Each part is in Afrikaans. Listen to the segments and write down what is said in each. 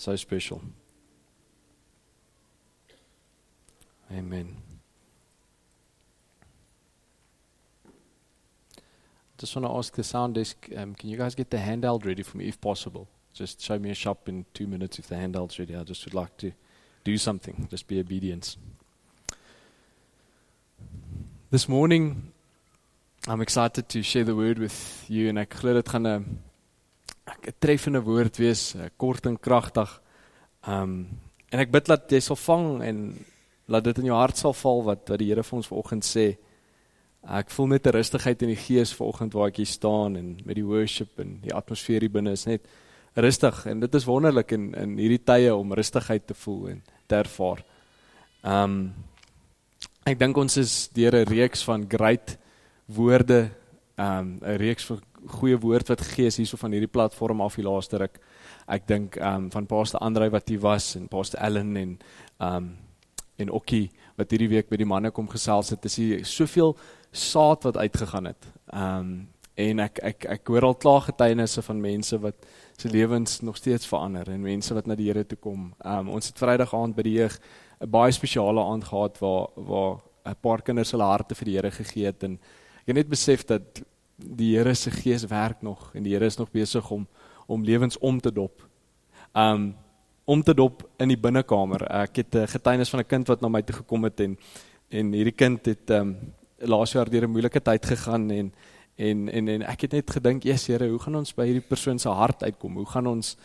So special. Amen. Just want to ask the sound desk, um, can you guys get the handheld ready for me if possible? Just show me a shop in two minutes if the handheld's ready. I just would like to do something. Just be obedient. This morning, I'm excited to share the word with you and ek glo dit 'n 'n treffende woord wees, uh, kort en kragtig. Um en ek bid dat jy sal vang en laat dit in jou hart sal val wat wat die Here vir ons vanoggend sê. Ek voel net 'n rustigheid in die gees vanoggend waar ek hier staan en met die worship en die atmosfeer hier binne is net rustig en dit is wonderlik in in hierdie tye om rustigheid te voel en te ervaar. Um ek dink ons is deur 'n reeks van great woorde, um 'n reeks van goeie woord wat gegee is hierso van hierdie platform af die laaste ruk. Ek dink um van Pastor Andre wat hier was en Pastor Ellen en um en Okkie wat hierdie week by die manne kom gesels het. Dis hier soveel saad wat uitgegaan het. Um en ek ek ek hoor al klaar getuienisse van mense wat se lewens nog steeds verander en mense wat na die Here toe kom. Um ons het Vrydag aand by die jeug 'n baie spesiale aand gehad waar waar 'n paar kinders hulle harte vir die Here gegee het en ek het net besef dat die Here se gees werk nog en die Here is nog besig om om lewens om te dop. Um om te dop in die binnekamer. Ek het 'n getuienis van 'n kind wat na my toe gekom het en en hierdie kind het um laas jaar deur 'n moeilike tyd gegaan en en en en ek het net gedink, "Jesus Here, hoe gaan ons by hierdie persoon se hart uitkom? Hoe gaan ons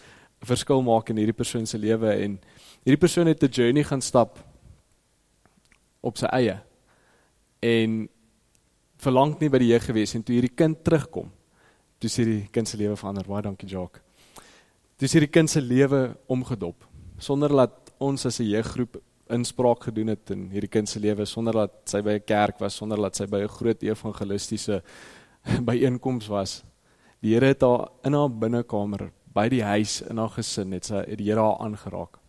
verskil maak in hierdie persoon se lewe?" En hierdie persoon het 'n journey gaan stap op sy eie. En verlang nie by die jeug gewees en toe hierdie kind terugkom, toe sê die kind se lewe verander. Baie dankie, Jacques. Toe sê die kind se lewe omgedop sonder dat ons as 'n jeuggroep inspraak gedoen het in hierdie kind se lewe sonder dat sy by 'n kerk was, sonder dat sy by 'n groot evangelistiese byeenkoms was. Die Here het haar in haar binnekamer, by die huis, in haar gesin, het sy die Here haar aangeraak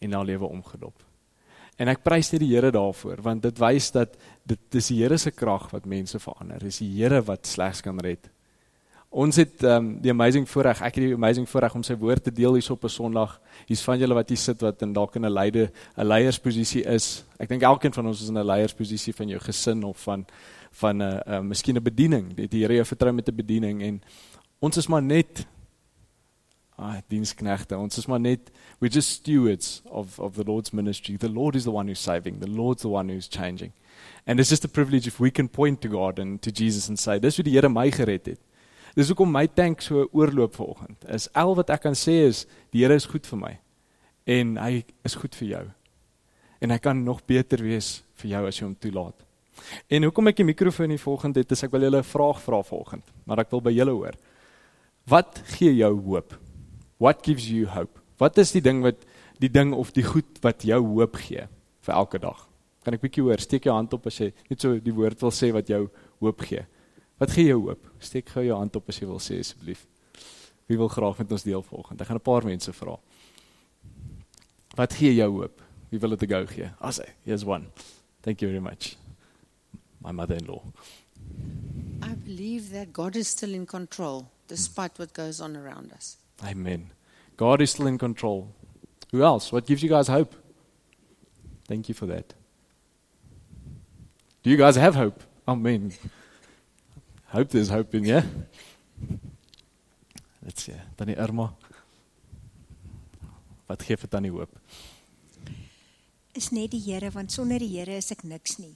en haar lewe omgedop. En ek prys net die Here daarvoor want dit wys dat dit dis die Here se krag wat mense verander. Dis die Here wat slegs kan red. Ons het um, die amazing voorreg, ek het die amazing voorreg om sy woord te deel hier op 'n Sondag. Hier's van julle wat hier sit wat in dalk in 'n leide 'n leiersposisie is. Ek dink elkeen van ons is in 'n leiersposisie van jou gesin of van van 'n uh, uh, miskien 'n bediening. Die, die Here jou vertrou met 'n bediening en ons is maar net ah diensknegte. Ons is maar net we're just stewards of of the Lord's ministry. The Lord is the one who's saving. The Lord's the one who's changing. And it's just a privilege if we can point to God and to Jesus and say, "Dis hoe die Here my gered het." Dis hoekom my tank so oorloop vanoggend. Is al wat ek kan sê is die Here is goed vir my en hy is goed vir jou. En hy kan nog beter wees vir jou as jy hom toelaat. En hoekom ek die mikrofoon hier volgende het, is ek wil julle 'n vraag vra volgende, maar ek wil by julle hoor. Wat gee jou hoop? What gives you hope? Wat is die ding wat die ding of die goed wat jou hoop gee vir elke dag? Kan ek bietjie hoor? Steek jou hand op as jy net so die woord wil sê wat jou hoop gee. Wat gee jou hoop? Steek gou jou hand op as jy wil sê asseblief. Wie wil graag met ons deel volgende? Ek gaan 'n paar mense vra. Wat gee jou hoop? Wie wil dit gou gee? Asai, here's one. Thank you very much. My mother-in-law. I believe that God is still in control despite what goes on around us. Amen. God is still in control. Who else? What gives you guys hope? Thank you for that. Do you guys have hope? Amen. Hope there's hope in you. Let's see. Tannie Irma. Wat gee vir tannie hoop? is net die Here want sonder die Here is ek niks nie.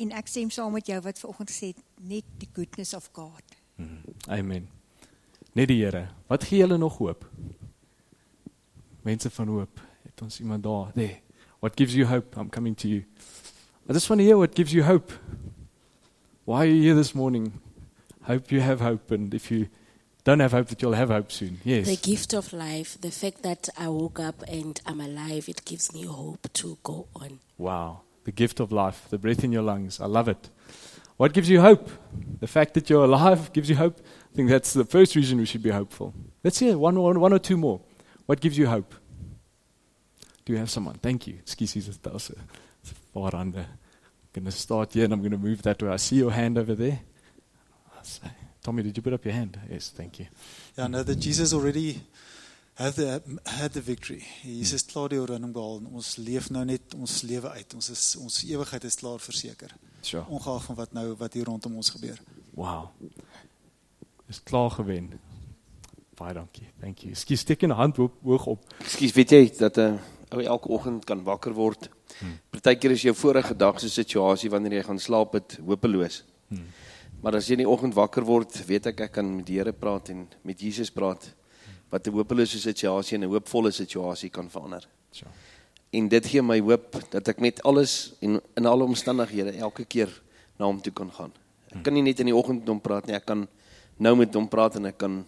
En ek stem saam met jou wat vanoggend gesê het net the goodness of God. Mhm. Amen. Net die Here. Wat gee julle nog hoop? Mense van hoop. Het ons iemand daar? What gives you hope? I'm coming to you. I just want to hear what gives you hope. Why are you here this morning? Hope you have hope and if you don't have hope that you'll have hope soon. Yes. The gift of life, the fact that I woke up and I'm alive, it gives me hope to go on. Wow. The gift of life, the breath in your lungs. I love it. What gives you hope? The fact that you're alive gives you hope. I think that's the first reason we should be hopeful. Let's hear one, one, one or two more. What gives you hope? Do you have someone? Thank you. Excuse me, that's a, a far under. I'm going to start here and I'm going to move that way. I see your hand over there. Tommy, did you put up your hand? Yes, thank you. Yeah, I know that Jesus already had the had the victory. Jesus het klaar die oorwinning behaal en ons leef nou net ons lewe uit. Ons is ons ewigheid is klaar verseker. Sure. Ongeag van wat nou wat hier rondom ons gebeur. Wow. Is klaar gewen. Baie dankie. Thank you. Skie steek 'n hand hoog, hoog op. Ekskuus, weet jy dat 'n uh, ou elke oggend kan wakker word. Hmm. Partykeer is jou vorige dag se situasie wanneer jy gaan slaap het hopeloos. Hmm. Maar as jy in die oggend wakker word, weet ek ek kan met die Here praat en met Jesus praat wat 'n hopelose situasie in 'n hoopvolle situasie kan verander. Sure. En dit gee my hoop dat ek met alles en in alle omstandighede elke keer na hom toe kan gaan. Ek kan nie net in die oggend met hom praat nie, ek kan nou met hom praat en ek kan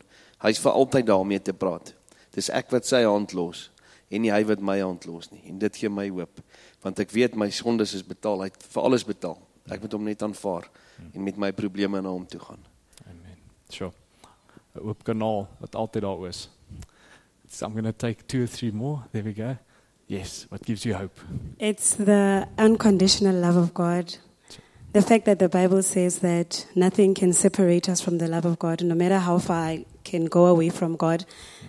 hy's vir altyd daarmee te praat. Dis ek wat sy hand los en nie hy wat my hand los nie. En dit gee my hoop want ek weet my sondes is betaal, hy het vir alles betaal. Ek moet hom net aanvaar en met my probleme na hom toe gaan. Amen. Sure. 'n Oop kanaal wat altyd daar is. So I'm going to take two or three more. There we go. Yes, what gives you hope? It's the unconditional love of God. The fact that the Bible says that nothing can separate us from the love of God, no matter how far I can go away from God.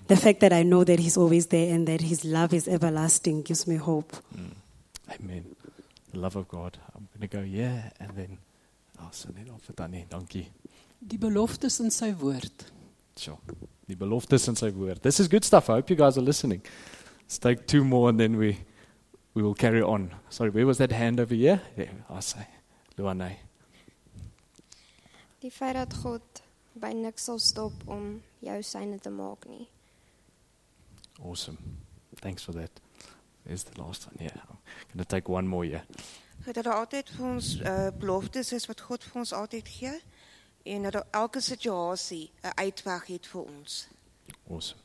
The fact that I know that He's always there and that His love is everlasting gives me hope. Mm. Amen. The love of God. I'm going to go yeah and then I'll send it off vir Tannie. Dankie. Die beloftes in sy woord. Sure. Die beloftes in sy woord. This is good stuff. I hope you guys are listening. Let's take two more and then we we will carry on. Sorry, where was that hand over here? Yeah, I say. Luanay. Die feit dat God by niks sal stop om jou syne te maak nie. Awesome. Thanks for that. There's the last one. Yeah. I'm going to take one more here. Dat daar altyd vir ons uh, beloftes is wat God vir ons altyd gee en dat daar elke situasie 'n uitweg het vir ons. Awesome.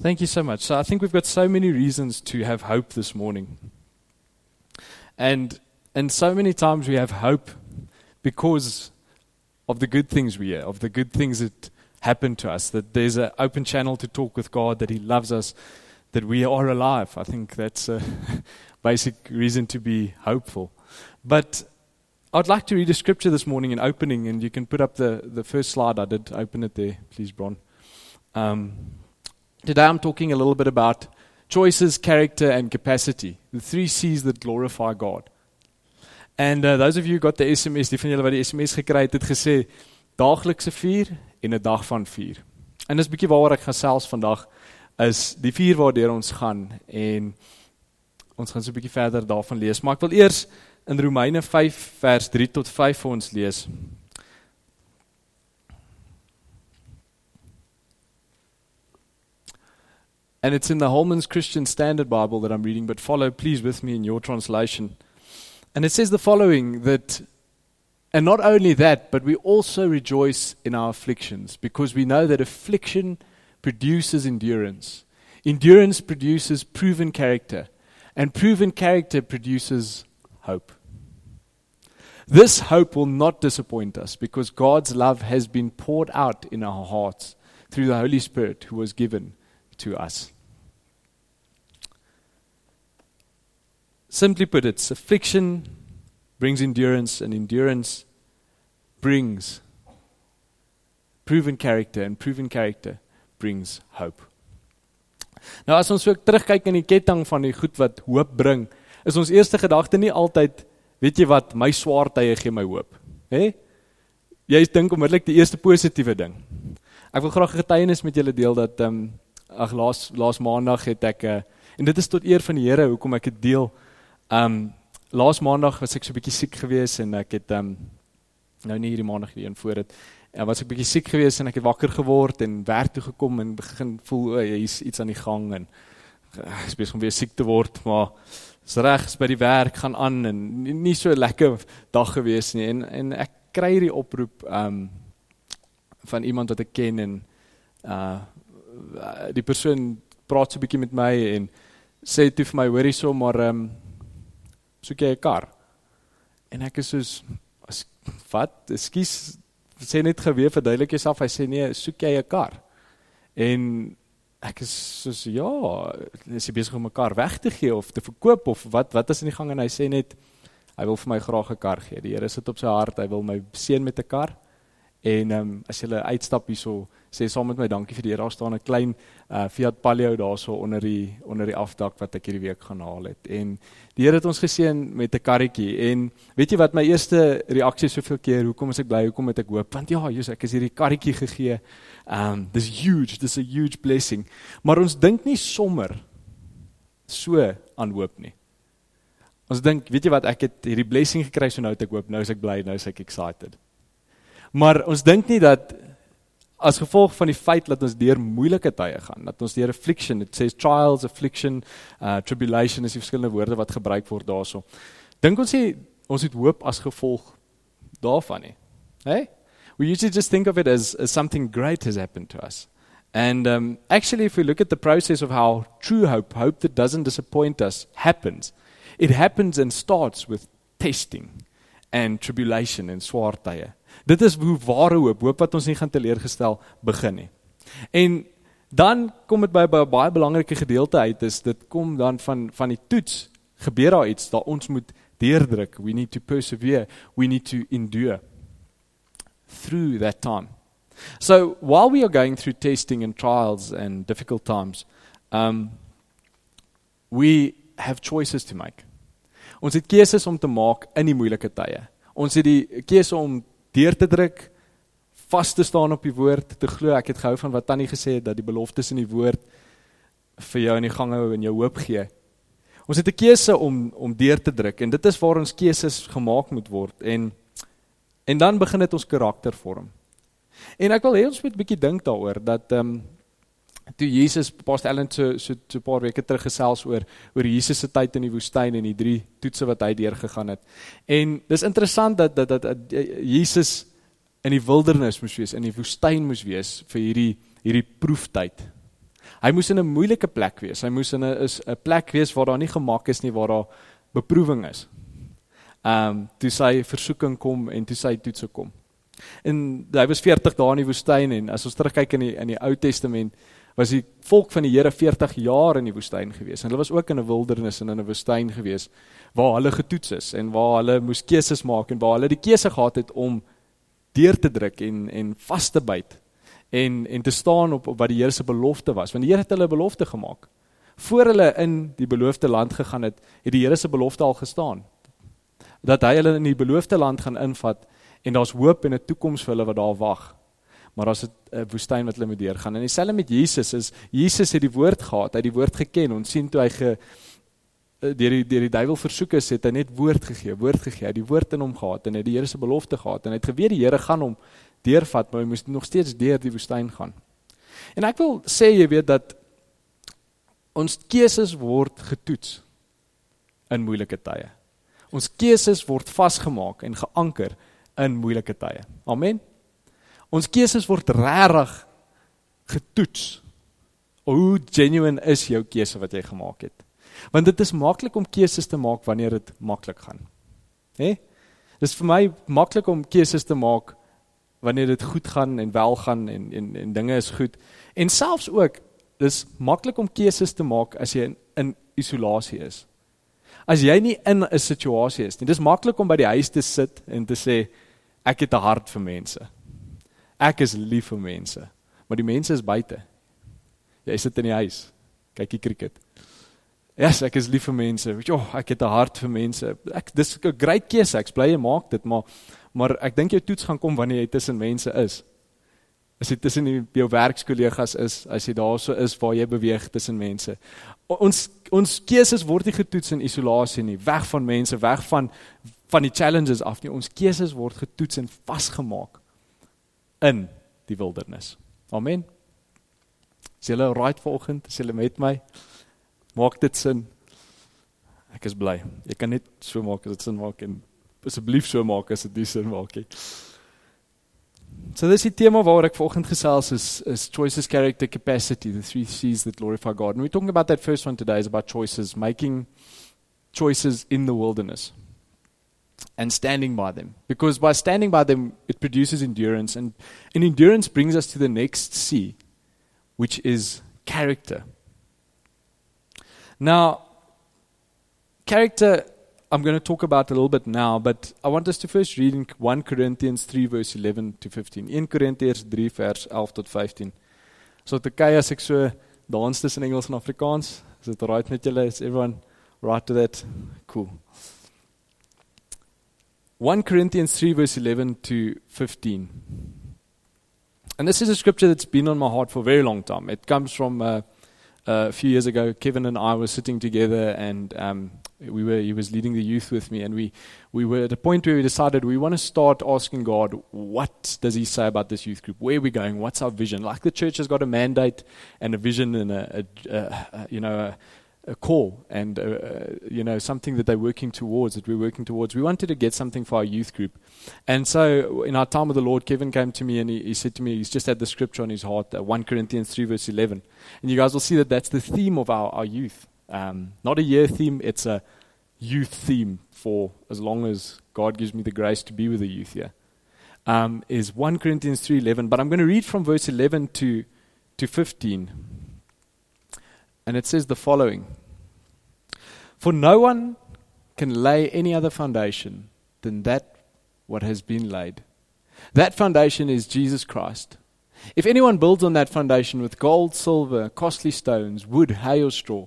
Thank you so much. So I think we've got so many reasons to have hope this morning. And and so many times we have hope because of the good things we hear, of the good things that happen to us, that there's an open channel to talk with God, that He loves us, that we are alive. I think that's a basic reason to be hopeful. But I'd like to read a scripture this morning in opening, and you can put up the, the first slide. I did open it there, please, Bron. Um, today I'm talking a little bit about choices, character, and capacity, the three C's that glorify God. And uh, those of you got the SMS, die van julle wat die SMS gekry het, het gesê daaglikse vuur en 'n dag van vuur. En dis 'n bietjie waaroor ek gesels vandag is die vuur waardeur ons gaan en ons gaan so 'n bietjie verder daarvan lees, maar ek wil eers in Romeine 5 vers 3 tot 5 vir ons lees. And it's in the Holman's Christian Standard Bible that I'm reading, but follow please with me in your translation. And it says the following that and not only that, but we also rejoice in our afflictions because we know that affliction produces endurance. Endurance produces proven character, and proven character produces hope. This hope will not disappoint us because God's love has been poured out in our hearts through the Holy Spirit who was given to us. Simply put, it's affliction brings endurance, and endurance brings proven character, and proven character brings hope. Nou as ons so terugkyk in die ketting van die goed wat hoop bring, is ons eerste gedagte nie altyd, weet jy wat, my swaar tye gee my hoop, hè? Jy dink onmiddellik die eerste positiewe ding. Ek wil graag 'n getuienis met julle deel dat ehm um, ag laas laas maandag het ek uh, en dit is tot eer van die Here hoekom ek dit deel. Ehm um, laas maandag was ek so 'n bietjie siek geweest en ek het ehm um, nou nie hierdie maandag een voor dit. En was ek bietjie siek geweest en ek het wakker geword en werk toe gekom en begin voel o, hier's iets aan die gang en ek is besig om weer siek te word, maar is reg, by die werk gaan aan en nie, nie so 'n lekker dag geweest nie en en ek kry hierdie oproep ehm um, van iemand wat ek ken en uh die persoon praat so 'n bietjie met my en sê toe vir my hoorie so maar ehm um, soek jy 'n kar? En ek is soos as wat? Ekskuus, sê net geweet verduidelik jouself. Hy sê nee, soek jy 'n kar? En ek is soos ja, is jy besig om 'n kar weg te gee of te verkoop of wat wat is in die gang en hy sê net hy wil vir my graag 'n kar gee. Die Here sit op sy hart, hy wil my seën met 'n kar En ehm um, as jy uitstap hierso sê saam met my dankie vir die Here. Daar staan 'n klein uh, Fiat Palio daarso onder die onder die afdak wat ek hierdie week gaan haal het. En die Here het ons geseën met 'n karretjie en weet jy wat my eerste reaksie soveel keer, hoekom is ek bly? Hoekom het ek hoop? Want ja, Jesus, ek is hierdie karretjie gegee. Um dis huge, dis 'n huge blessing. Maar ons dink nie sommer so aan hoop nie. Ons dink, weet jy wat, ek het hierdie blessing gekry, so nou het ek hoop, nou is ek bly, nou is ek excited. Maar ons dink nie dat as gevolg van die feit dat ons deur moeilike tye gaan, dat ons deur affliction, it says trials, affliction, uh tribulation is die verskillende woorde wat gebruik word daarso. Dink ons sê ons het hoop as gevolg daarvan nie. Hey? We usually just think of it as, as something great has happened to us. And um, actually, if we look at the process of how true hope, hope that doesn't disappoint us, happens, it happens and starts with testing and tribulation and swaar tye. Dit is hoe ware hoop, hoop wat ons nie gaan teleurgestel begin nie. En dan kom dit by 'n baie belangrike gedeelte uit is dit kom dan van van die toets gebeur daar iets dat ons moet deurdruk. We need to persevere. We need to endure through that time. So while we are going through testing and trials and difficult times, um, we have choices to make. Ons het keuses om te maak in die moeilike tye. Ons het die keuse om deur te druk, vas te staan op die woord, te glo. Ek het gehou van wat Tannie gesê het dat die beloftes in die woord vir jou in die gang hou en jou hoop gee. Ons het 'n keuse om om deur te druk en dit is waar ons keuses gemaak moet word en en dan begin dit ons karakter vorm. En ek wil hê ons moet 'n bietjie dink daaroor dat ehm um, toe Jesus Pastor Ellen so so 'n paar weke terug gesels oor oor Jesus se tyd in die woestyn en die drie toetse wat hy deurgegaan het. En dis interessant dat dat dat, dat Jesus in die wildernis moes wees, in die woestyn moes wees vir hierdie hierdie proeftyd. Hy moes in 'n moeilike plek wees. Hy moes in 'n is 'n plek wees waar daar nie gemak is nie, waar daar beproewing is. Ehm um, toe sy versoeking kom en toe sy toetse kom. En hy was 40 dae in die woestyn en as ons terugkyk in die in die Ou Testament was die volk van die Here 40 jaar in die woestyn gewees. En hulle was ook in 'n wildernis en in 'n woestyn gewees waar hulle getoets is en waar hulle moes keuses maak en waar hulle die keuse gehad het om deur te druk en en vas te byt en en te staan op, op wat die Here se belofte was. Want die Here het hulle 'n belofte gemaak. Voor hulle in die beloofde land gegaan het, het die Here se belofte al gestaan. Dat hy hulle in die beloofde land gaan invat en daar's hoop en 'n toekoms vir hulle wat daar wag maar as dit 'n woestyn wat hulle moet deurgaan. En dieselfde met Jesus is Jesus het die woord gehad, hy het die woord geken. Ons sien toe hy ge eh, deur die deur die duiwel versoek is, het hy net woord gegee, woord gegee. Hy het die woord in hom gehad en hy het die Here se belofte gehad en hy het geweet die Here gaan hom deurvat, maar hy moes nog steeds deur die woestyn gaan. En ek wil sê jy weet dat ons keuses word getoets in moeilike tye. Ons keuses word vasgemaak en geanker in moeilike tye. Amen. Ons keuses word regtig getoets. Hoe genuine is jou keuse wat jy gemaak het? Want dit is maklik om keuses te maak wanneer dit maklik gaan. Hè? Dis vir my maklik om keuses te maak wanneer dit goed gaan en wel gaan en en en dinge is goed. En selfs ook dis maklik om keuses te maak as jy in, in isolasie is. As jy nie in 'n situasie is nie. Dis maklik om by die huis te sit en te sê ek het 'n hart vir mense. Ek is lief vir mense, maar die mense is buite. Jy sit in die huis, kyk die cricket. Ja, yes, ek is lief vir mense. Weet jy, oh, ek het 'n hart vir mense. Ek dis 'n great keuse. Ek bly jy maak dit, maar maar ek dink jou toets gaan kom wanneer jy tussen mense is. As jy tussen jou werkskollegas is, as jy daarso is waar jy beweeg tussen mense. Ons ons keuses word nie getoets in isolasie nie, weg van mense, weg van van die challenges af nie. Ons keuses word getoets en vasgemaak in die wildernis. Amen. Is julle right vanoggend? Is julle met my? Maak dit sin? Ek is bly. Jy kan net so maak as dit sin maak en asseblief so maak as dit nie sin maak nie. So dis die tema waaroor ek vanoggend gesels is is choices character capacity the three C's that glorify God. And we're talking about that first one today is about choices making choices in the wilderness and standing by them. Because by standing by them, it produces endurance. And, and endurance brings us to the next C, which is character. Now, character, I'm going to talk about a little bit now, but I want us to first read in 1 Corinthians 3 verse 11 to 15. 1 Korintiërs 3 vers 11 tot 15. So Turkye as ek so dans tussen Engels en Afrikaans, is dit right met? Is everyone right to that? Cool. 1 Corinthians 3 verse 11 to 15. And this is a scripture that's been on my heart for a very long time. It comes from uh, uh, a few years ago. Kevin and I were sitting together, and um, we were he was leading the youth with me, and we we were at a point where we decided we want to start asking God, what does He say about this youth group? Where are we going? What's our vision? Like the church has got a mandate and a vision and a, a, a, a you know. A, call and uh, uh, you know something that they're working towards that we're working towards. We wanted to get something for our youth group. And so in our time with the lord kevin came to me and he, he said to me he's just had the scripture on his heart uh, 1 corinthians 3 verse 11 and you guys will see that that's the theme of our, our youth. Um, not a year theme it's a youth theme for as long as god gives me the grace to be with the youth here. Um, is 1 corinthians 3.11 but i'm going to read from verse 11 to, to 15 and it says the following For no one can lay any other foundation than that what has been laid. That foundation is Jesus Christ. If anyone builds on that foundation with gold, silver, costly stones, wood, hay, or straw,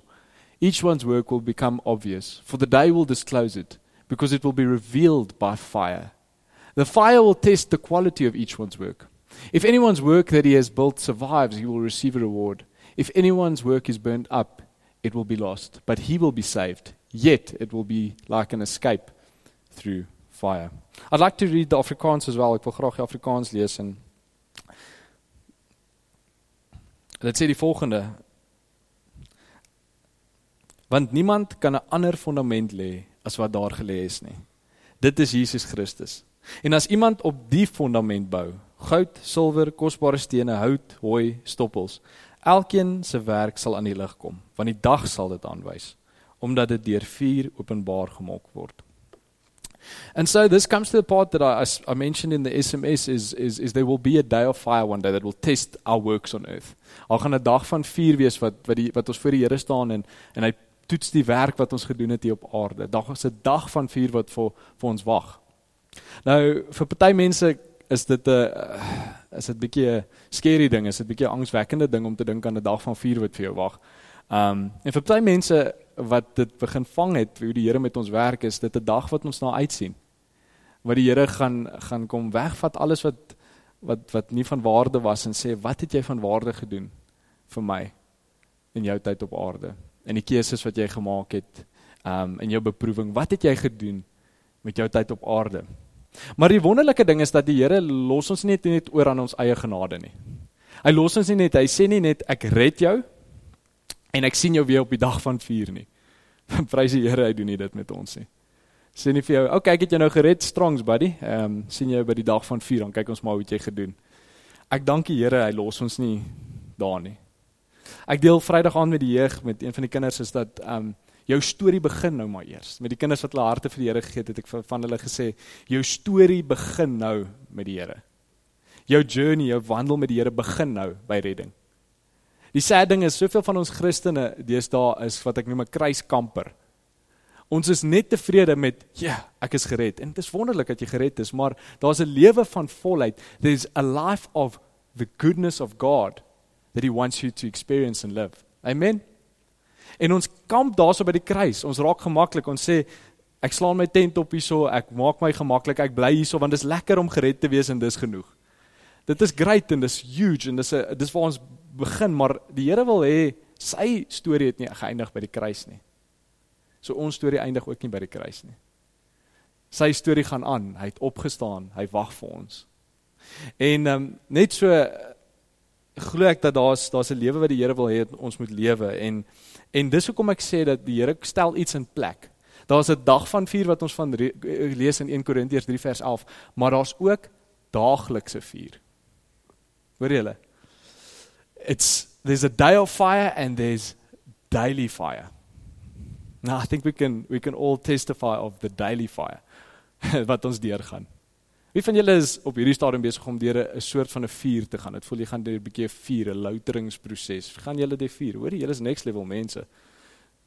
each one's work will become obvious, for the day will disclose it, because it will be revealed by fire. The fire will test the quality of each one's work. If anyone's work that he has built survives, he will receive a reward. If anyone's work is burned up, it will be lost, but he will be saved. Yet it will be like an escape through fire. I'd like to read the Afrikaans as well. Ek wil graag die Afrikaans lees en Dit sê die volgende: Want niemand kan 'n ander fondament lê as wat daar gelê is nie. Dit is Jesus Christus. En as iemand op die fondament bou, goud, silwer, kosbare stene, hout, hooi, stoppels, elkeen se werk sal aan die lig kom, want die dag sal dit aanwys, omdat dit deur vuur openbaar gemaak word. And so this comes to the part that I, I mentioned in the SMS is, is, is there will be a day of fire one day that will test our works on earth. Al gaan 'n dag van vuur wees wat wat die wat ons voor die Here staan en en hy toets die werk wat ons gedoen het hier op aarde. Dag is 'n dag van vuur wat vir vir ons wag. Nou vir party mense is dit 'n uh, is dit bietjie 'n scary ding, is dit bietjie 'n angswekkende ding om te dink aan 'n dag van vuur wat vir jou wag. Um en vir party mense wat dit begin vang het hoe die Here met ons werk is dit 'n dag wat ons na uitsien. Wat die Here gaan gaan kom wegvat alles wat wat wat nie van waarde was en sê wat het jy van waarde gedoen vir my in jou tyd op aarde en die keuses wat jy gemaak het um in jou beproewing wat het jy gedoen met jou tyd op aarde maar die wonderlike ding is dat die Here los ons net net oor aan ons eie genade nie hy los ons nie net hy sê nie net ek red jou en ek sien jou weer op die dag van vuur nie. Prys die Here, hy doen nie dit met ons nie. Sê nie vir jou, "Oké, ek het jou nou gered, strongs buddy." Ehm um, sien jou by die dag van vuur, dan kyk ons maar hoe jy gedoen. Ek dank die Here, hy los ons nie daar nie. Ek deel Vrydag aan met die jeug met een van die kinders is dat ehm um, jou storie begin nou maar eers. Met die kinders wat hulle harte vir die Here gegee het, het ek van hulle gesê, "Jou storie begin nou met die Here." Jou journey, jou wandel met die Here begin nou by redding. Die sad ding is soveel van ons Christene deesdae is wat ek noem 'n kruiskamper. Ons is net tevrede met ja, ek is gered. En dit is wonderlik dat jy gered is, maar daar's 'n lewe van volheid. There's a life of the goodness of God that he wants you to experience and live. Amen. En ons kamp daarso by die kruis. Ons raak gemaklik. Ons sê ek slaan my tent op hierso, ek maak my gemaklik, ek bly hierso want dit is lekker om gered te wees en dis genoeg. Dit is great en dis huge en dis 'n dis waar ons begin, maar die Here wil hê sy storie het nie geëindig by die kruis nie. So ons storie eindig ook nie by die kruis nie. Sy storie gaan aan. Hy het opgestaan. Hy wag vir ons. En ehm um, net so glo ek dat daar's daar's 'n lewe wat die Here wil hê ons moet lewe en en dis hoekom ek sê dat die Here stel iets in plek. Daar's 'n dag van vuur wat ons van lees in 1 Korintiërs 3 vers 11, maar daar's ook daaglikse vuur. Hoor julle? it's there's a day of fire and there's daily fire. Now I think we can we can all testify of the daily fire wat ons deurgaan. Wie van julle is op hierdie stadium besig om deur 'n soort van 'n vuur te gaan? Dit voel jy gaan deur 'n bietjie 'n vuur, 'n louteringsproses. Gaan julle deur vuur? Hoor jy, julle is next level mense.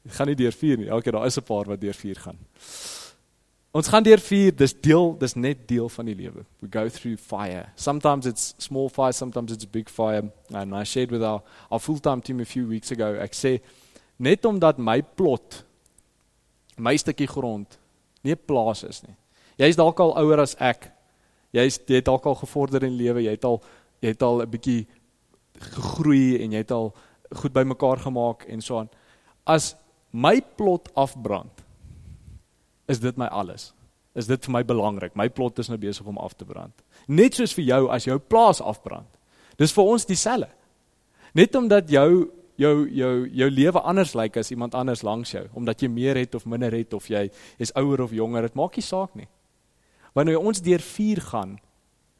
Jy gaan nie deur vuur nie. Elke daar is 'n paar wat deur vuur gaan. Ons gaan deur vuur, dis deel, dis net deel van die lewe. We go through fire. Sometimes it's small fire, sometimes it's big fire. And I shared with our our full-time team a few weeks ago. Ek sê net omdat my plot my stukkie grond nie 'n plaas is nie. Jy's dalk al ouer as ek. Jy's jy het dalk al gevorder in lewe. Jy het al jy het al 'n bietjie gegroei en jy het al goed bymekaar gemaak en so aan. As my plot afbrand, is dit my alles. Is dit vir my belangrik? My plot is nou besig om af te brand. Net soos vir jou as jou plaas afbrand. Dis vir ons dieselfde. Net omdat jou jou jou jou lewe anders lyk as iemand anders langs jou, omdat jy meer het of minder het of jy is ouer of jonger, dit maak nie saak nie. Wanneer ons deur vuur gaan,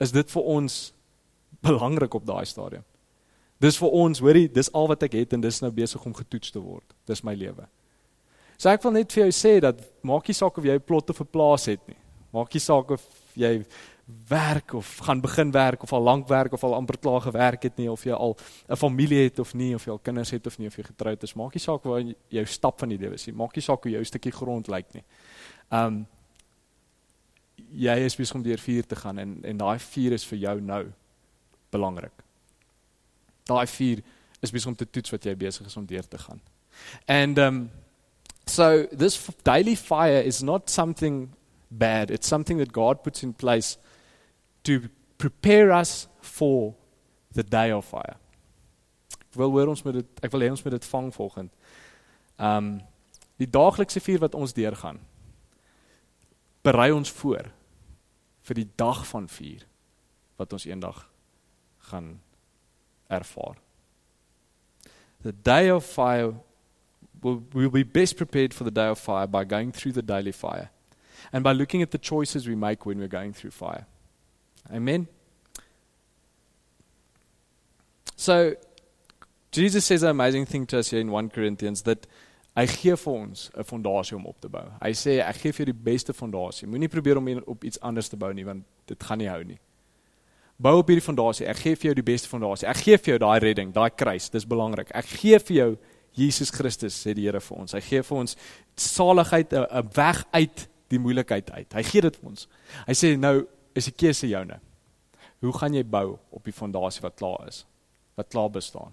is dit vir ons belangrik op daai stadium. Dis vir ons, hoorie, dis al wat ek het en dis nou besig om getoets te word. Dis my lewe. So ek wil net vir jou sê dat maak nie saak of jy 'n plot of 'n plaas het nie. Maak nie saak of jy werk of gaan begin werk of al lank werk of al amper klaar gewerk het nie of jy al 'n familie het of nie of jy al kinders het of nie of jy getroud is. Maak nie saak waar jou stap van die lewe is nie. Maak nie saak hoe jou stukkie grond lyk nie. Um jy is besig om deur vuur te gaan en en daai vuur is vir jou nou belangrik. Daai vuur is besig om te toets wat jy besig is om deur te gaan. And um so this daily fire is not something bad. It's something that God puts in place to prepare us for the day of fire. Ek wil hoor ons met dit ek wil hê ons moet dit vang volgend. Um die daaglikse vuur wat ons deurgaan berei ons voor vir die dag van vuur wat ons eendag gaan ervaar. The day of fire will we'll be best prepared for the day of fire by going through the daily fire and by looking at the choices we make when we're going through fire. Amen. So Jesus says an amazing thing to us here in 1 Corinthians that hy gee vir ons 'n fondasie om op te bou. Hy sê ek gee vir jou die beste fondasie. Moenie probeer om op iets anders te bou nie want dit gaan nie hou nie. Bou op hierdie fondasie. Ek gee vir jou die beste fondasie. Ek gee vir jou daai redding, daai kruis. Dis belangrik. Ek gee vir jou Jesus Christus, sê die Here vir ons. Hy gee vir ons saligheid, 'n weg uit die moeilikheid uit. Hy gee dit vir ons. Hy sê nou is die keuse joune. Hoe gaan jy bou op die fondasie wat klaar is? Wat klaar bestaan?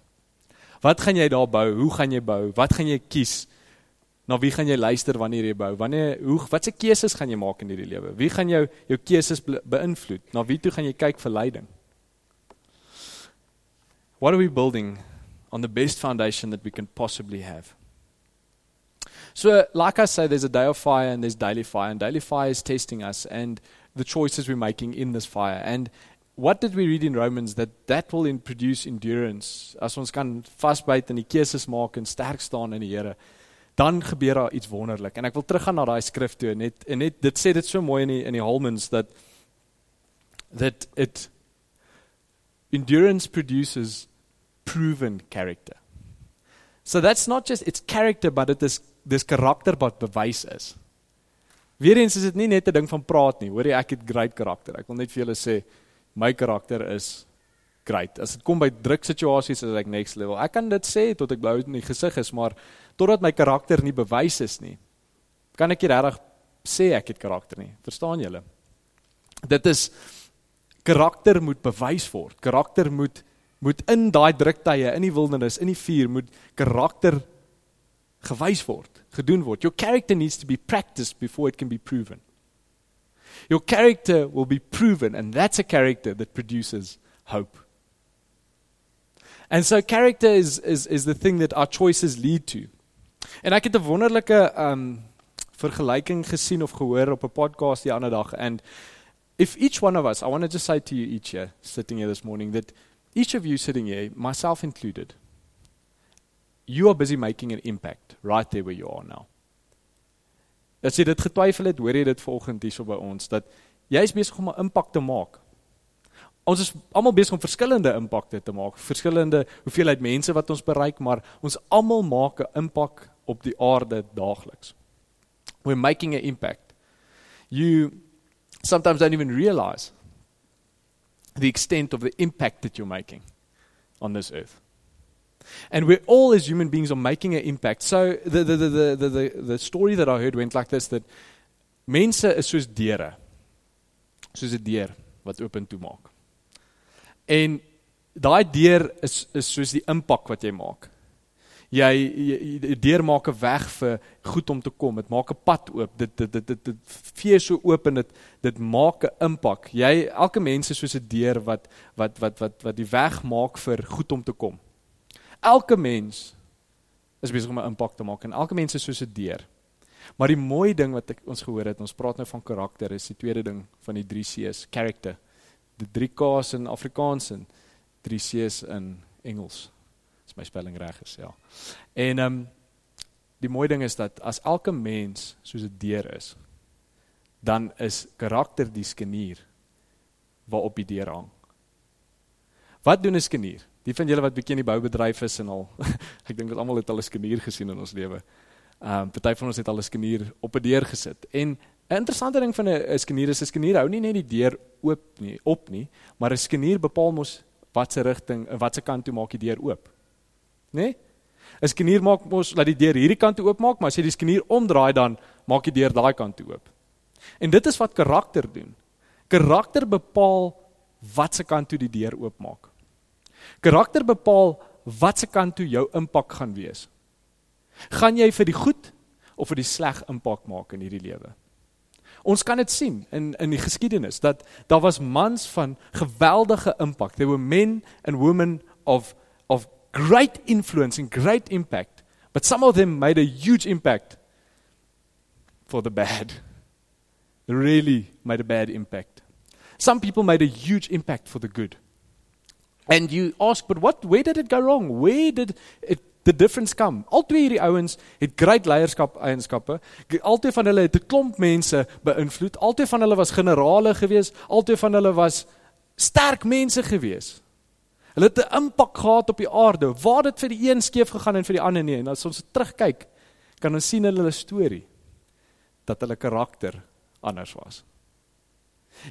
Wat gaan jy daar bou? Hoe gaan jy bou? Wat gaan jy kies? Na wie gaan jy luister wanneer jy bou? Wanneer hoe watse keuses gaan jy maak in hierdie lewe? Wie gaan jou jou keuses beïnvloed? Na wie toe gaan jy kyk vir leiding? What are we building on the best foundation that we can possibly have? So, like I say, there's a day of fire and there's daily fire, and daily fire is testing us and the choices we're making in this fire. And what did we read in Romans that that will in produce endurance? As ons kan vasbyt en die keuses maak en sterk staan in die Here, dan gebeur daar iets wonderlik. En ek wil teruggaan na daai skrif toe net en net dit sê dit so mooi in die in die Holmans dat that it endurance produces proven character. So that's not just its character but it is dis karakter wat bewys is. Weerens is dit nie net 'n ding van praat nie. Hoor jy ek het great karakter. Ek wil net vir julle sê my karakter is great. As dit kom by druk situasies is ek next level. Ek kan dit sê tot ek blou in die gesig is, maar totdat my karakter nie bewys is nie, kan ek nie regtig sê ek het karakter nie. Verstaan julle? Dit is karakter moet bewys word. Karakter moet moet in daai druktye, in die wildernis, in die vuur moet karakter gewys word, gedoen word. Your character needs to be practiced before it can be proven. Your character will be proven and that's a character that produces hope. And so character is is is the thing that our choices lead to. En ek het 'n wonderlike um vergelyking gesien of gehoor op 'n podcast die ander dag and if each one of us, I want to just say to you each here sitting here this morning that each of you sitting here, myself included, you are busy making an impact right there where you are now. As jy dit getwyfel het, hoor jy dit vanoggend hierso by ons dat jy is besig om 'n impak te maak. Ons is almal besig om verskillende impakte te maak, verskillende hoeveelheid mense wat ons bereik, maar ons almal maak 'n impak op die aarde daagliks. We're making an impact. You sometimes don't even realize the extent of the impact that you're making on this earth. And we're all as human beings are making an impact. So the, the, the, the, the, the story that I heard went like this that mense is soos deure. Soos 'n deur wat oop en toe maak. En daai deur is is soos die impak wat jy maak. Jy die deur maak 'n weg vir goed om te kom. Dit maak 'n pad oop. Dit dit dit dit, dit vee so oop en dit dit maak 'n impak. Jy elke mens is soos 'n deur wat wat wat wat wat die weg maak vir goed om te kom. Elke mens is besig om 'n impak te maak en elke mens is soos 'n deur. Maar die mooi ding wat ek, ons gehoor het, ons praat nou van karakter, is die tweede ding van die 3 C's, character. Die 3 K's in Afrikaans en 3 C's in Engels my spelling reg is, ja. En ehm um, die mooi ding is dat as elke mens soos 'n deur is, dan is karakter die skenier waarop die deur hang. Wat doen 'n skenier? Die van julle wat bietjie in die boubedryf is en al ek dink dat almal het al 'n skenier gesien in ons lewe. Ehm um, party van ons het al 'n skenier op 'n deur gesit. En 'n interessante ding van 'n skenier is 'n skenier hou nie net die deur oop nie, op nie, maar 'n skenier bepaal mos watse rigting, watse kant toe maak die deur oop nê? Nee? 'n Skenier maak mos dat die deur hierdie kant toe oopmaak, maar as jy die skenier omdraai dan maak die deur daai kant toe oop. En dit is wat karakter doen. Karakter bepaal watse kant toe die deur oopmaak. Karakter bepaal watse kant toe jou impak gaan wees. Gaan jy vir die goed of vir die sleg impak maak in hierdie lewe? Ons kan dit sien in in die geskiedenis dat daar was mans van geweldige impak. There were men and women of of great influence and great impact, but some of them made a huge impact for the bad. They really made a bad impact. Some people made a huge impact for the good. And you ask, but what where did it go wrong? Where did it the difference come? Al twee hierdie ouens het great leierskap eienskappe. Altyd van hulle het 'n klomp mense beïnvloed. Altyd van hulle was generale gewees. Altyd van hulle was sterk mense gewees. Hulle het 'n impak gehad op die aarde. Waar dit vir die een skeef gegaan en vir die ander nie. En as ons terugkyk, kan ons sien hulle storie dat hulle karakter anders was.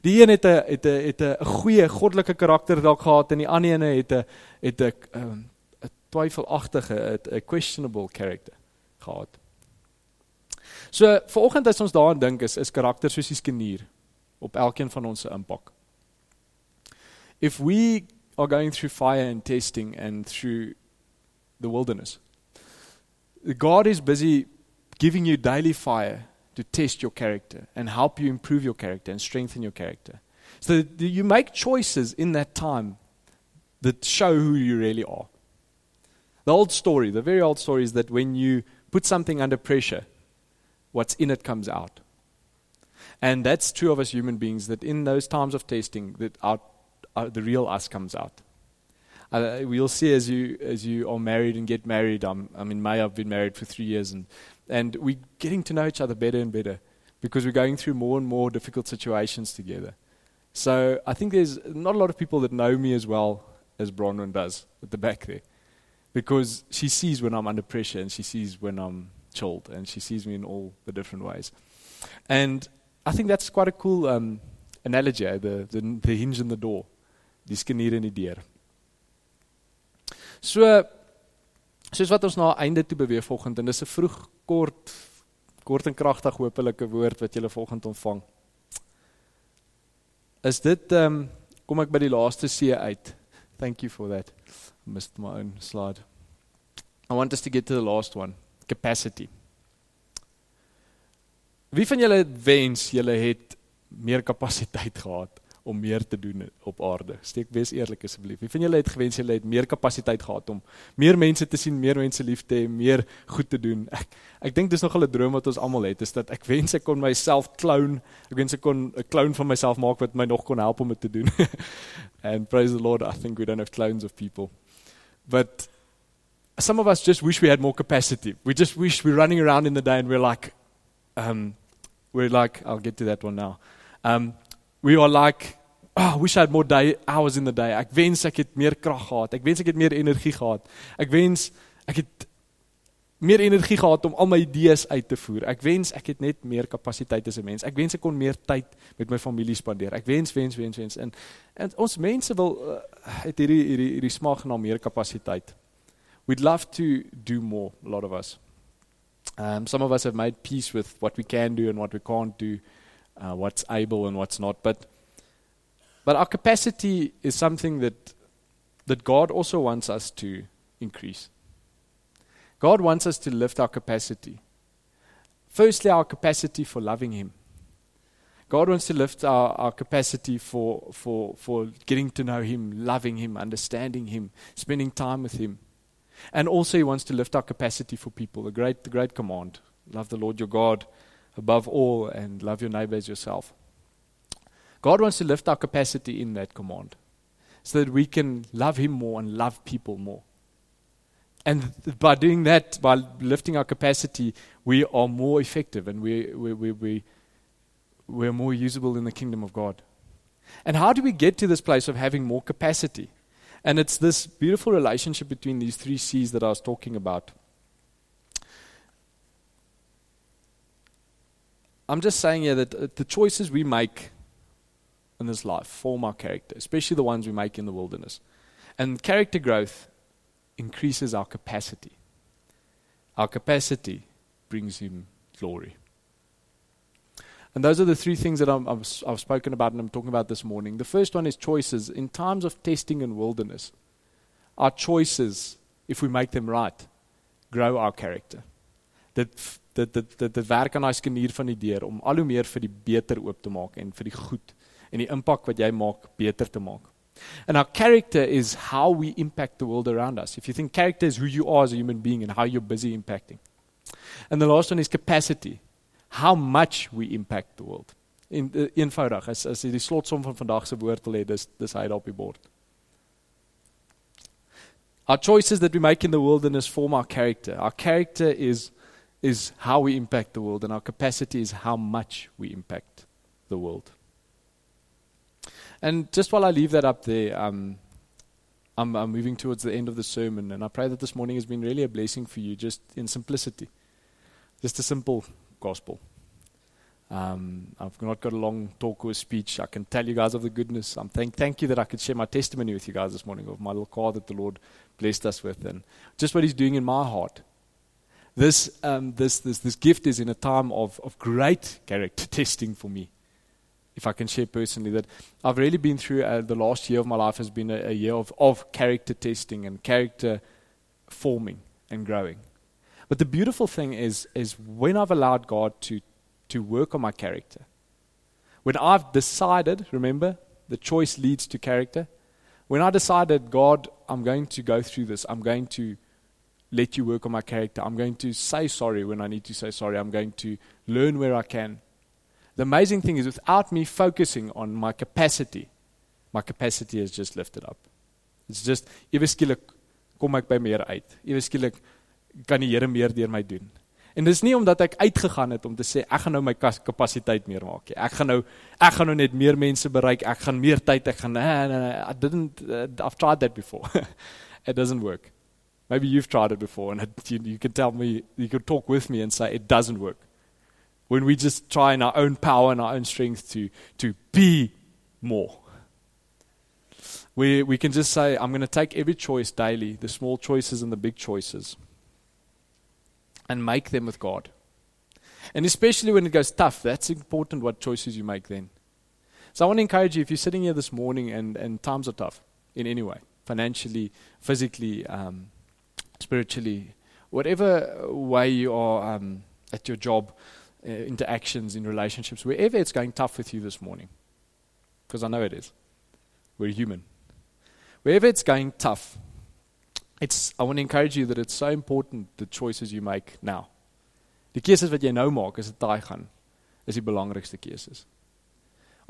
Die een het 'n het 'n het 'n goeie goddelike karakter dalk gehad en die ander een het 'n het 'n 'n twyfelagtige 'n questionable character gehad. So vanoggend as ons daaraan dink is is karakter soos die skenier op elkeen van ons se impak. If we are going through fire and testing and through the wilderness. God is busy giving you daily fire to test your character and help you improve your character and strengthen your character. So you make choices in that time that show who you really are. The old story, the very old story is that when you put something under pressure, what's in it comes out. And that's true of us human beings, that in those times of testing, that our uh, the real us comes out. Uh, we'll see as you as you are married and get married. I'm, I'm in May. I've been married for three years, and and we're getting to know each other better and better because we're going through more and more difficult situations together. So I think there's not a lot of people that know me as well as Bronwyn does at the back there, because she sees when I'm under pressure and she sees when I'm chilled and she sees me in all the different ways. And I think that's quite a cool um, analogy, eh, the, the the hinge in the door. die skenier in die deur. So soos wat ons na einde toe beweeg volgende en dis 'n vroeg kort kort en kragtig hopelike woord wat julle volgende ontvang. Is dit ehm um, kom ek by die laaste see uit. Thank you for that. Missed my own slide. I want us to get to the last one. Capacity. Wie van julle wens julle het meer kapasiteit gehad? om meer te doen op aarde. Steek wees eerlik asseblief. Wie van julle het gewens julle het meer kapasiteit gehad om meer mense te sien, meer mense lief te hê, meer goed te doen? Ek ek dink dis nogal 'n droom wat ons almal het, is dat ek wens ek kon myself clown. Ek wens ek kon 'n clown van myself maak wat my nog kon help om dit te doen. And praise the Lord, I think we don't have clones of people. But some of us just wish we had more capacity. We just wish we're running around in the day and we're like um we're like I'll get to that one now. Um we are like oh, I wish I had more day hours in the day. Ek wens ek het meer krag gehad. Ek wens ek het meer energie gehad. Ek wens ek het meer energie gehad om al my idees uit te voer. Ek wens ek het net meer kapasiteit as 'n mens. Ek wens ek kon meer tyd met my familie spandeer. Ek wens wens wens wens en en ons mense wil uh, het hierdie hierdie hierdie smag na meer kapasiteit. We'd love to do more a lot of us. Um, some of us have made peace with what we can do and what we can't do, uh, what's able and what's not. But, but our capacity is something that, that God also wants us to increase. God wants us to lift our capacity. Firstly, our capacity for loving Him. God wants to lift our, our capacity for, for, for getting to know Him, loving Him, understanding Him, spending time with Him. And also, He wants to lift our capacity for people. The great, the great command love the Lord your God above all and love your neighbor as yourself. God wants to lift our capacity in that command so that we can love Him more and love people more. And by doing that, by lifting our capacity, we are more effective and we, we, we, we, we're more usable in the kingdom of God. And how do we get to this place of having more capacity? And it's this beautiful relationship between these three C's that I was talking about. I'm just saying here that uh, the choices we make in this life form our character, especially the ones we make in the wilderness. And character growth increases our capacity. Our capacity brings Him glory. And those are the three things that i have spoken about and I'm talking about this morning. The first one is choices. In times of testing and wilderness, our choices, if we make them right, grow our character. Dit dit dit dit, dit werk aan daai skenier van die deur om al hoe meer vir die beter oop te maak en vir die goed en die impak wat jy maak beter te maak. And our character is how we impact the world around us. If you think character is who you are as a human being and how you're busy impacting. And the last one is capacity. How much we impact the world. In uh, eenvoudig as as die slotsom van vandag se woord wil hê, dis dis hy daar op die bord. Our choices that we make in the wilderness form our character. Our character is is how we impact the world and our capacity is how much we impact the world. And just while I leave that up there, um, I'm, I'm moving towards the end of the sermon, and I pray that this morning has been really a blessing for you, just in simplicity. Just a simple gospel. Um, I've not got a long talk or speech. I can tell you guys of the goodness. I'm thank, thank you that I could share my testimony with you guys this morning of my little car that the Lord blessed us with, and just what He's doing in my heart. This, um, this, this, this gift is in a time of, of great character testing for me if I can share personally, that I've really been through uh, the last year of my life has been a, a year of, of character testing and character forming and growing. But the beautiful thing is, is when I've allowed God to, to work on my character, when I've decided, remember, the choice leads to character. When I decided, God, I'm going to go through this, I'm going to let you work on my character, I'm going to say sorry when I need to say sorry, I'm going to learn where I can. The amazing thing is, without me focusing on my capacity, my capacity is just lifted up. It's just, ewe skielik kom ek by meer uit. Ewe skielik kan die Here meer deur my doen. En dis nie omdat ek uitgegaan het om te sê ek gaan nou my kapasiteit meer maak nie. Ek gaan nou ek gaan nou net meer mense bereik. Ek gaan meer tyd ek gaan nee nee nee I didn't uh, I've tried that before. it doesn't work. Maybe you've tried it before and it, you, you can tell me you can talk with me and say it doesn't work when we just try in our own power and our own strength to, to be more. We, we can just say, I'm going to take every choice daily, the small choices and the big choices, and make them with God. And especially when it goes tough, that's important what choices you make then. So I want to encourage you if you're sitting here this morning and, and times are tough in any way, financially, physically, um, spiritually, whatever way you are um, at your job, uh, interactions, in relationships, wherever it's going tough with you this morning, because I know it is. We're human. Wherever it's going tough, it's, I want to encourage you that it's so important the choices you make now. Die keuses wat jy nou maak as dit daai gaan, is die belangrikste keuses.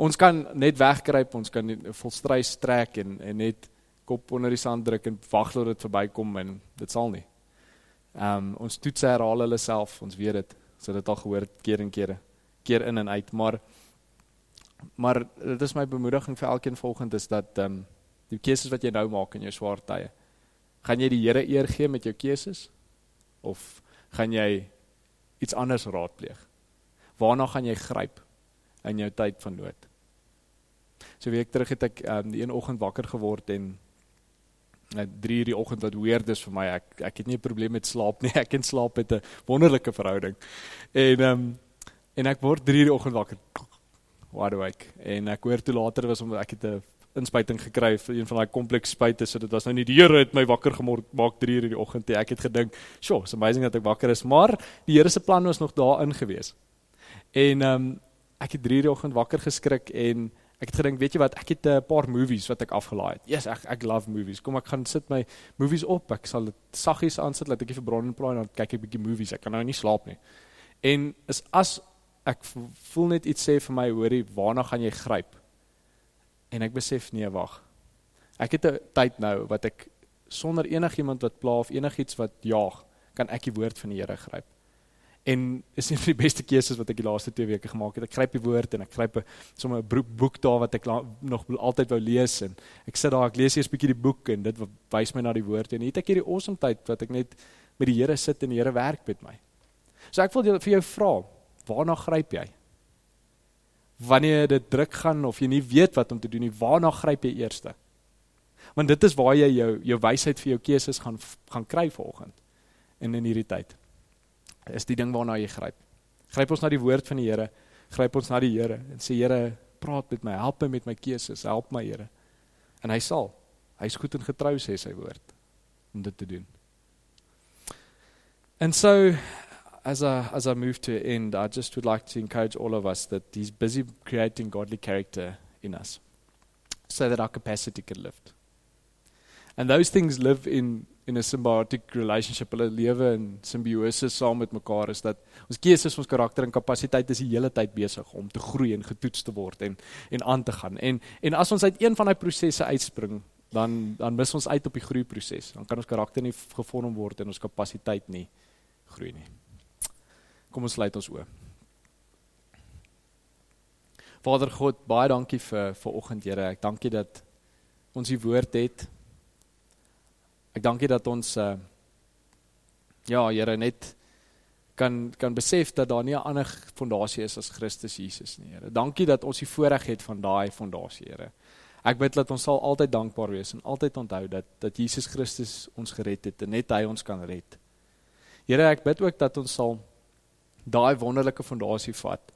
Ons kan net wegkruip, ons kan volstrys trek en en net kop onder die sand druk en wag tot dit verbykom en dit sal nie. Ehm um, ons toets herhaal hulle self, ons weet dit. So dit al gehoor keer en keer keer in en uit, maar maar dit is my bemoediging vir elkeen volgend is dat ehm um, die keuses wat jy nou maak in jou swaar tye, gaan jy die Here eer gee met jou keuses of gaan jy iets anders raadpleeg? Waarna gaan jy gryp in jou tyd van nood? So week terug het ek ehm um, die een oggend wakker geword en Net 3 uur die oggend wat weird is vir my. Ek ek het nie 'n probleem met slaap nie. Ek en slaap het 'n wonderlike verhouding. En ehm um, en ek word 3 uur die oggend wakker. Wide awake. En ek hoor toe later was omdat ek het 'n inspuiting gekry vir een van daai kompleks spuite, so dit was nou nie die Here het my wakker gemaak 3 uur in die oggend nie. Ek het gedink, "Sjoe, it's amazing dat ek wakker is," maar die Here se plan was nog daarin gewees. En ehm um, ek het 3 uur die oggend wakker geskrik en ek het gedink, weet jy wat, ek het 'n paar movies wat ek afgelaai het. Yes, ek ek love movies. Kom ek gaan sit my movies op. Ek sal dit saggies aansit laat ek vir Brandon plaai en dan kyk ek 'n bietjie movies. Ek kan nou nie slaap nie. En is as ek voel net iets sê vir my, hoorie, waarna gaan jy gryp? En ek besef nee, wag. Ek het 'n tyd nou wat ek sonder enigiemand wat pla of enigiets wat jaag, kan ek die woord van die Here gryp. En is een van die beste keuses wat ek die laaste 2 weke gemaak het. Ek gryp die woord en ek gryp 'n sommer 'n boek daar wat ek nog altyd wou lees en ek sit daar, ek lees eers bietjie die boek en dit wys my na die woord en het ek hierdie awesome tyd wat ek net met die Here sit en die Here werk met my. So ek wil vir jou vra, waarna gryp jy? wanneer dit druk gaan of jy nie weet wat om te doen nie, waarna gryp jy eers? Want dit is waar jy jou jou wysheid vir jou keuses gaan gaan kry vanoggend en in hierdie tyd. Is die ding waarna jy gryp. Gryp ons na die woord van die Here, gryp ons na die Here en sê Here, praat met my, help my met my keuses, help my Here. En hy sal. Hy's goed en getrou sê sy woord om dit te doen. And so as I, as I move to end, I just would like to encourage all of us that He's busy creating godly character in us so that our capacity can lift. And those things live in, in a symbiotic relationship. Hulle lewe in simbiose saam met mekaar is dat ons keuses, ons karakter en kapasiteit is die hele tyd besig om te groei en getoets te word en en aan te gaan. En en as ons uit een van daai prosesse uitspring, dan dan mis ons uit op die groeiproses. Dan kan ons karakter nie gevorm word en ons kapasiteit nie groei nie. Kom ons sluit ons oë. Vader God, baie dankie vir vir oggend, Here. Ek dankie dat ons u woord het. Ek dankie dat ons uh ja, Here, net kan kan besef dat daar nie 'n ander fondasie is as Christus Jesus nie, Here. Dankie dat ons die voorreg het van daai fondasie, Here. Ek bid dat ons sal altyd dankbaar wees en altyd onthou dat dat Jesus Christus ons gered het en net hy ons kan red. Here, ek bid ook dat ons sal daai wonderlike fondasie vat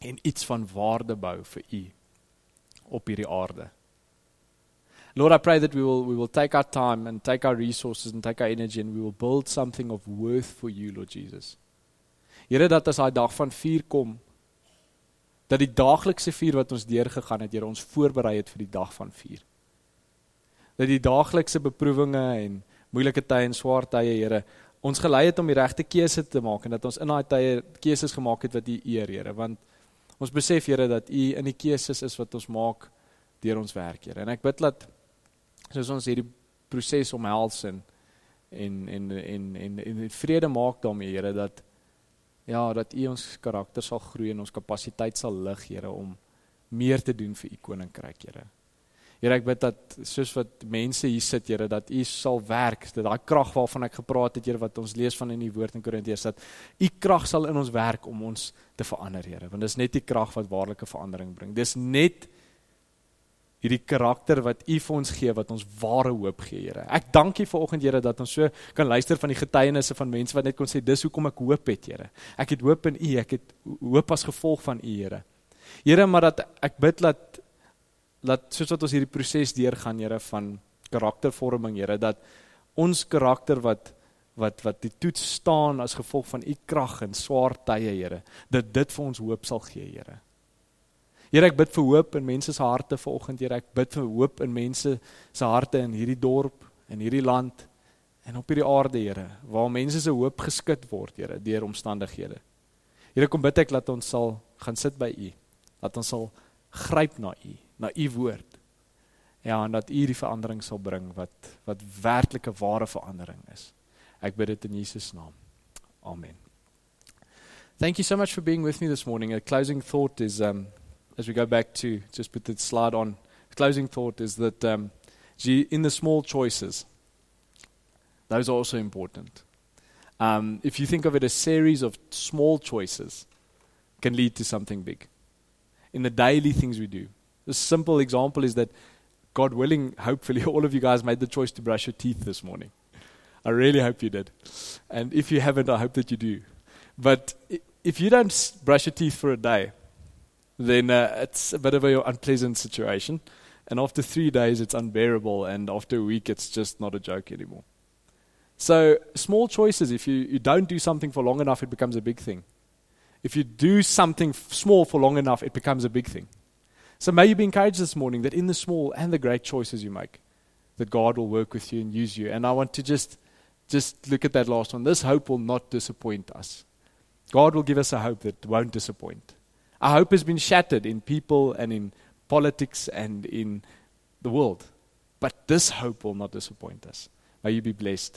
en iets van waarde bou vir u op hierdie aarde. Lord, I pray that we will we will take our time and take our resources and take our energy and we will build something of worth for you, Lord Jesus. Here dat as daai dag van vuur kom, dat die daaglikse vuur wat ons deurgegaan het, Here ons voorberei het vir die dag van vuur. Dat die daaglikse beproewinge en moeilike tye en swaar tye, Here, ons gelei het om die regte keuse te maak en dat ons in daai tye keuses gemaak het wat U eer, Here, want ons besef Here dat U in die keuses is wat ons maak deur ons werk, Here. En ek bid dat soos ons hierdie proses omhels en en en en en en vrede maak daarmee, Here, dat ja, dat U ons karakter sal groei en ons kapasiteit sal lig, Here, om meer te doen vir U koninkryk, Here. Here ek bid dat soos wat mense hier sit Here dat U sal werk dat daai krag waarvan ek gepraat het Here wat ons lees van in die woord in Korintiërs dat U krag sal in ons werk om ons te verander Here want dis net die krag wat waarlike verandering bring. Dis net hierdie karakter wat U vir ons gee wat ons ware hoop gee Here. Ek dank U vanoggend Here dat ons so kan luister van die getuienisse van mense wat net kon sê dis hoekom ek hoop het Here. Ek het hoop in U, ek het hoop as gevolg van U Here. Here maar dat ek bid dat laat soos wat ons hierdie proses deurgaan Here van karaktervorming Here dat ons karakter wat wat wat die toets staan as gevolg van u krag in swaar tye Here dat dit vir ons hoop sal gee Here. Here ek bid vir hoop in mense se harte vanoggend Here ek bid vir hoop in mense se harte in hierdie dorp en hierdie land en op hierdie aarde Here waar mense se hoop geskit word Here deur omstandighede. Here kom bid ek dat ons sal gaan sit by u dat ons sal gryp na u na u woord. Ja, en dat u die verandering sal bring wat wat werklike ware verandering is. Ek bid dit in Jesus naam. Amen. Thank you so much for being with me this morning. A closing thought is um as we go back to just put the slide on. Closing thought is that um in the small choices those are also important. Um if you think of it a series of small choices can lead to something big. In the daily things we do. A simple example is that God willing, hopefully, all of you guys made the choice to brush your teeth this morning. I really hope you did. And if you haven't, I hope that you do. But if you don't brush your teeth for a day, then uh, it's a bit of an unpleasant situation. And after three days, it's unbearable. And after a week, it's just not a joke anymore. So, small choices, if you, you don't do something for long enough, it becomes a big thing. If you do something f- small for long enough, it becomes a big thing. So, may you be encouraged this morning that in the small and the great choices you make, that God will work with you and use you. And I want to just, just look at that last one. This hope will not disappoint us. God will give us a hope that won't disappoint. Our hope has been shattered in people and in politics and in the world. But this hope will not disappoint us. May you be blessed